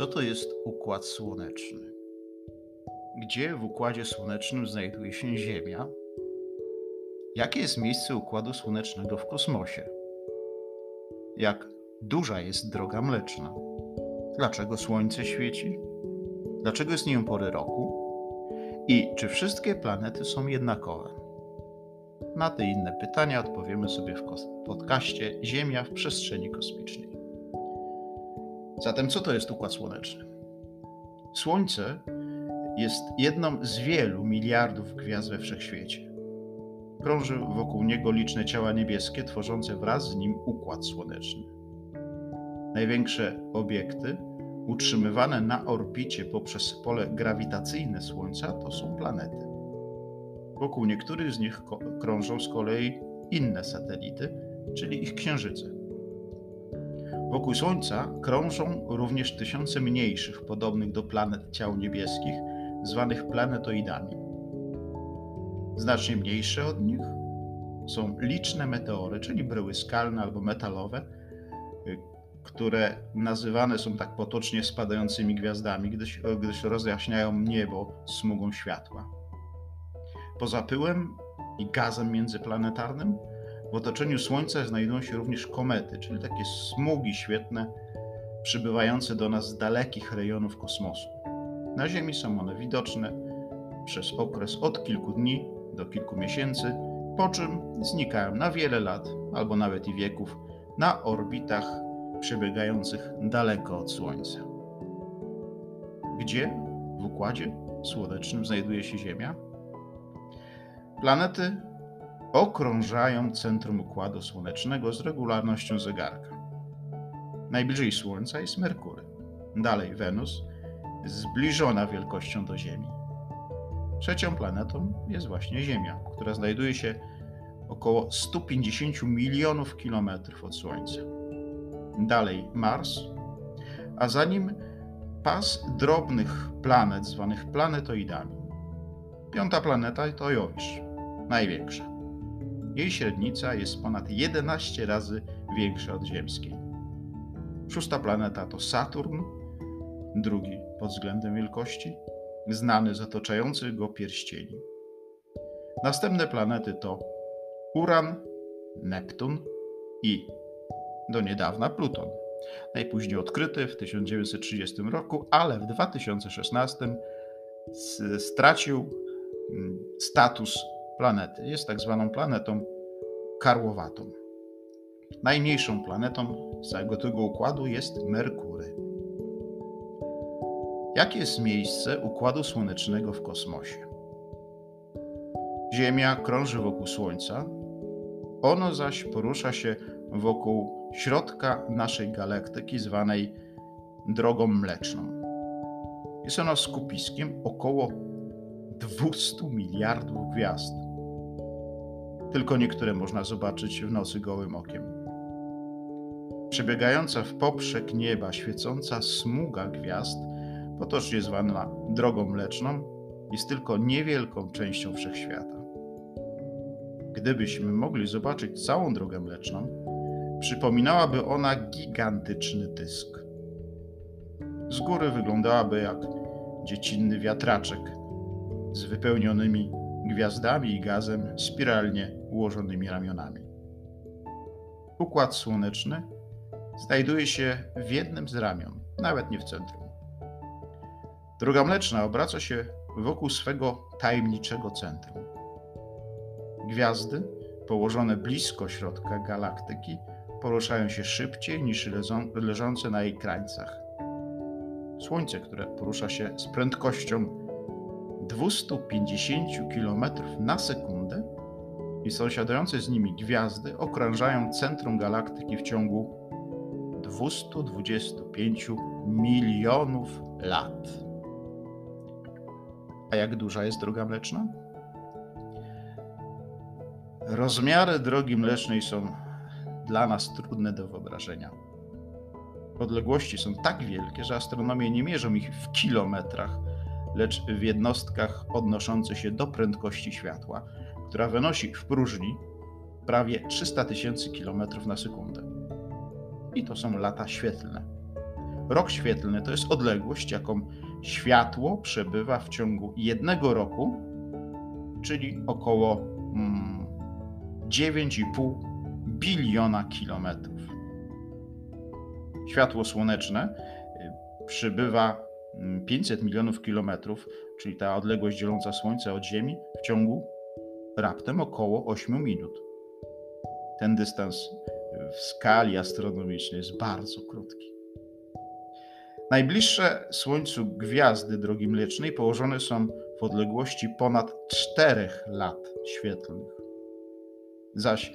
Co to jest układ słoneczny? Gdzie w układzie słonecznym znajduje się Ziemia? Jakie jest miejsce układu słonecznego w kosmosie? Jak duża jest droga mleczna? Dlaczego Słońce świeci? Dlaczego jest nią pory roku? I czy wszystkie planety są jednakowe? Na te inne pytania odpowiemy sobie w podcaście Ziemia w przestrzeni kosmicznej. Zatem co to jest układ słoneczny? Słońce jest jedną z wielu miliardów gwiazd we wszechświecie. Krąży wokół niego liczne ciała niebieskie, tworzące wraz z nim układ słoneczny. Największe obiekty utrzymywane na orbicie poprzez pole grawitacyjne Słońca to są planety. Wokół niektórych z nich krążą z kolei inne satelity, czyli ich księżyce. Wokół Słońca krążą również tysiące mniejszych, podobnych do planet ciał niebieskich, zwanych planetoidami. Znacznie mniejsze od nich są liczne meteory, czyli bryły skalne albo metalowe, y, które nazywane są tak potocznie spadającymi gwiazdami, gdyż, gdyż rozjaśniają niebo smugą światła. Poza pyłem i gazem międzyplanetarnym w otoczeniu Słońca znajdują się również komety, czyli takie smugi świetne, przybywające do nas z dalekich rejonów kosmosu. Na Ziemi są one widoczne przez okres od kilku dni do kilku miesięcy, po czym znikają na wiele lat albo nawet i wieków na orbitach przebiegających daleko od Słońca. Gdzie w układzie słonecznym znajduje się Ziemia? Planety okrążają centrum układu słonecznego z regularnością zegarka. Najbliżej Słońca jest Merkury, dalej Wenus, zbliżona wielkością do Ziemi. Trzecią planetą jest właśnie Ziemia, która znajduje się około 150 milionów kilometrów od Słońca. Dalej Mars, a za nim pas drobnych planet zwanych planetoidami. Piąta planeta to Jowisz, największa. Jej średnica jest ponad 11 razy większa od Ziemskiej. Szósta planeta to Saturn, drugi pod względem wielkości, znany z otaczających go pierścieni. Następne planety to Uran, Neptun i do niedawna Pluton. Najpóźniej odkryty w 1930 roku, ale w 2016 stracił mm, status planety. Jest tak zwaną planetą karłowatą. Najmniejszą planetą całego tego układu jest Merkury. Jakie jest miejsce układu słonecznego w kosmosie? Ziemia krąży wokół Słońca, ono zaś porusza się wokół środka naszej galaktyki zwanej drogą mleczną. Jest ona skupiskiem około 200 miliardów gwiazd. Tylko niektóre można zobaczyć w nocy gołym okiem. Przebiegająca w poprzek nieba świecąca smuga gwiazd, potocznie zwana drogą mleczną, jest tylko niewielką częścią wszechświata. Gdybyśmy mogli zobaczyć całą drogę mleczną, przypominałaby ona gigantyczny dysk. Z góry wyglądałaby jak dziecinny wiatraczek z wypełnionymi gwiazdami i gazem spiralnie ułożonymi ramionami. Układ słoneczny znajduje się w jednym z ramion, nawet nie w centrum. Droga Mleczna obraca się wokół swego tajemniczego centrum. Gwiazdy, położone blisko środka galaktyki, poruszają się szybciej niż leżące na jej krańcach. Słońce, które porusza się z prędkością 250 km na sekundę i sąsiadujące z nimi gwiazdy okrążają centrum galaktyki w ciągu 225 milionów lat. A jak duża jest droga mleczna? Rozmiary drogi mlecznej są dla nas trudne do wyobrażenia. Odległości są tak wielkie, że astronomie nie mierzą ich w kilometrach, lecz w jednostkach odnoszących się do prędkości światła, która wynosi w próżni prawie 300 tysięcy km na sekundę. I to są lata świetlne. rok świetlny to jest odległość, jaką światło przebywa w ciągu jednego roku, czyli około mm, 9,5 biliona kilometrów. Światło słoneczne y, przybywa 500 mm, milionów kilometrów, czyli ta odległość dzieląca Słońce od Ziemi, w ciągu raptem około 8 minut. Ten dystans w skali astronomicznej jest bardzo krótki. Najbliższe Słońcu gwiazdy drogi mlecznej położone są w odległości ponad 4 lat świetlnych. Zaś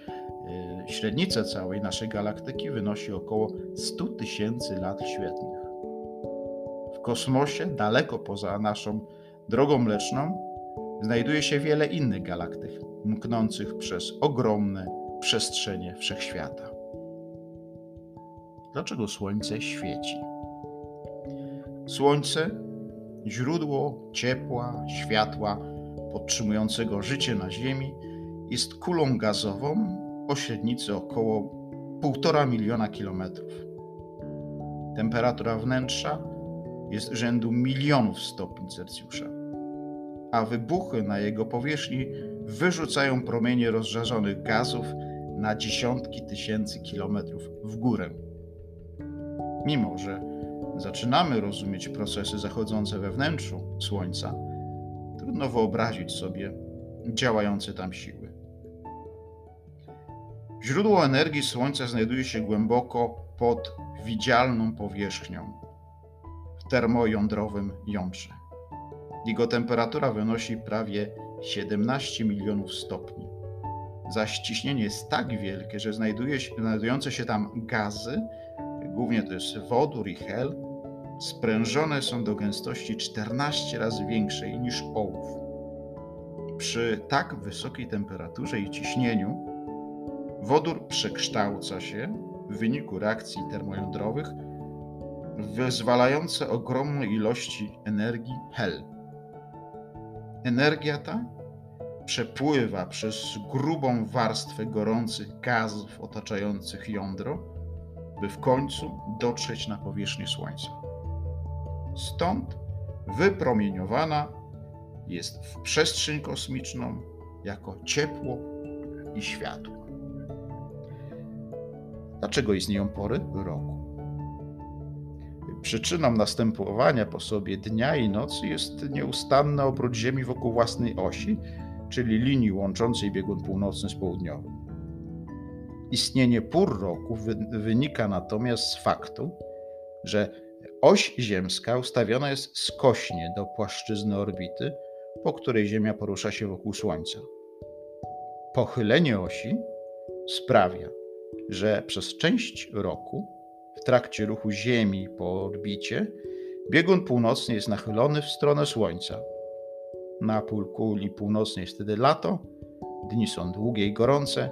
yy, średnica całej naszej galaktyki wynosi około 100 tysięcy lat świetlnych. Kosmosie, daleko poza naszą drogą mleczną, znajduje się wiele innych galaktyk, mknących przez ogromne przestrzenie wszechświata. Dlaczego Słońce świeci? Słońce, źródło ciepła, światła podtrzymującego życie na Ziemi, jest kulą gazową o średnicy około 1,5 miliona kilometrów. Temperatura wnętrza jest rzędu milionów stopni Celsjusza, a wybuchy na jego powierzchni wyrzucają promienie rozżarzonych gazów na dziesiątki tysięcy kilometrów w górę. Mimo, że zaczynamy rozumieć procesy zachodzące we wnętrzu Słońca, trudno wyobrazić sobie działające tam siły. Źródło energii Słońca znajduje się głęboko pod widzialną powierzchnią, w termojądrowym jądrze. Jego temperatura wynosi prawie 17 milionów stopni zaś ciśnienie jest tak wielkie, że znajduje się, znajdujące się tam gazy, głównie to jest wodór i hel, sprężone są do gęstości 14 razy większej niż ołów. Przy tak wysokiej temperaturze i ciśnieniu wodór przekształca się w wyniku reakcji termojądrowych wyzwalające ogromne ilości energii hel. Energia ta przepływa przez grubą warstwę gorących gazów otaczających jądro, by w końcu dotrzeć na powierzchnię Słońca. Stąd wypromieniowana jest w przestrzeń kosmiczną jako ciepło i światło. Dlaczego istnieją pory roku? Przyczyną następowania po sobie dnia i nocy jest nieustanny obrót Ziemi wokół własnej osi, czyli linii łączącej biegun północny z południowym. Istnienie pór roku wynika natomiast z faktu, że oś ziemska ustawiona jest skośnie do płaszczyzny orbity, po której Ziemia porusza się wokół Słońca. Pochylenie osi sprawia, że przez część roku, trakcie ruchu Ziemi po orbicie, biegun północny jest nachylony w stronę Słońca, na półkuli północnej jest wtedy lato, dni są długie i gorące,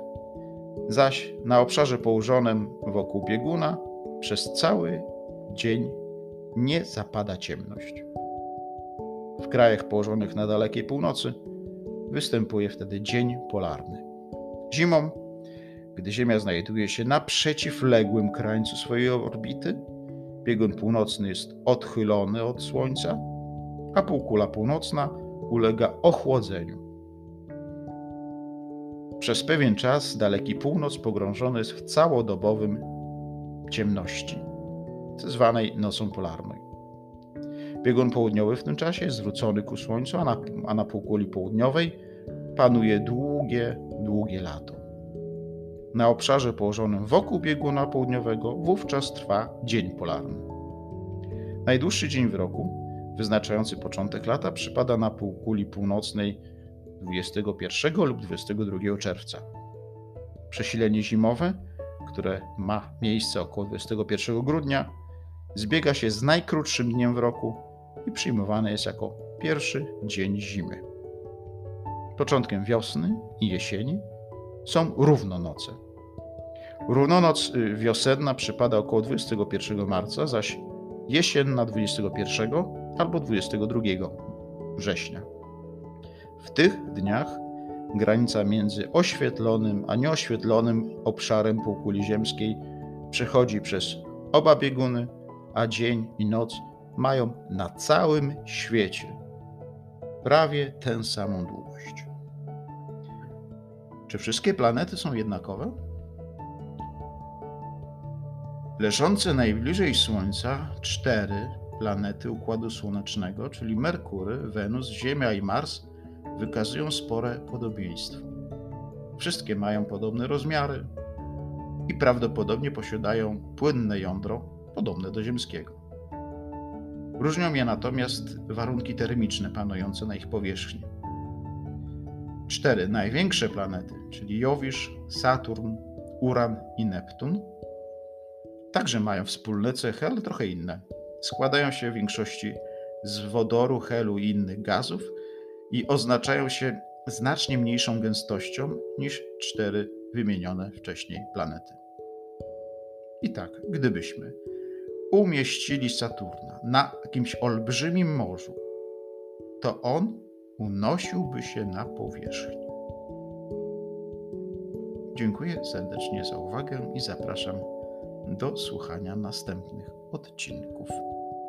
zaś na obszarze położonym wokół bieguna przez cały dzień nie zapada ciemność. W krajach położonych na dalekiej północy występuje wtedy dzień polarny. Zimą, gdy Ziemia znajduje się na przeciwległym krańcu swojej orbity, biegun północny jest odchylony od Słońca, a półkula północna ulega ochłodzeniu. Przez pewien czas daleki północ pogrążony jest w całodobowym ciemności, zwanej nocą polarną. Biegun południowy w tym czasie jest zwrócony ku Słońcu, a na, a na półkuli południowej panuje długie, długie lato. Na obszarze położonym wokół bieguna południowego wówczas trwa dzień polarny. Najdłuższy dzień w roku wyznaczający początek lata przypada na półkuli północnej 21 lub 22 czerwca. Przesilenie zimowe, które ma miejsce około 21 grudnia, zbiega się z najkrótszym dniem w roku i przyjmowane jest jako pierwszy dzień zimy. Początkiem wiosny i jesieni są równonoce. Równonoc y, wiosenna przypada około 21 marca, zaś jesienna 21 albo 22 września. W tych dniach granica między oświetlonym a nieoświetlonym obszarem półkuli ziemskiej przechodzi przez oba bieguny, a dzień i noc mają na całym świecie prawie tę samą długość. Czy wszystkie planety są jednakowe? Leżące najbliżej Słońca cztery planety Układu Słonecznego, czyli Merkury, Wenus, Ziemia i Mars, wykazują spore podobieństwo. Wszystkie mają podobne rozmiary i prawdopodobnie posiadają płynne jądro podobne do ziemskiego. Różnią je natomiast warunki termiczne panujące na ich powierzchni. Cztery największe planety, czyli Jowisz, Saturn, Uran i Neptun, także mają wspólne cechy, ale trochę inne. Składają się w większości z wodoru, helu i innych gazów i oznaczają się znacznie mniejszą gęstością niż cztery wymienione wcześniej planety. I tak, gdybyśmy umieścili Saturna na jakimś olbrzymim morzu, to on unosiłby się na powierzchni. Dziękuję serdecznie za uwagę i zapraszam do słuchania następnych odcinków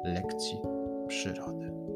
lekcji przyrody.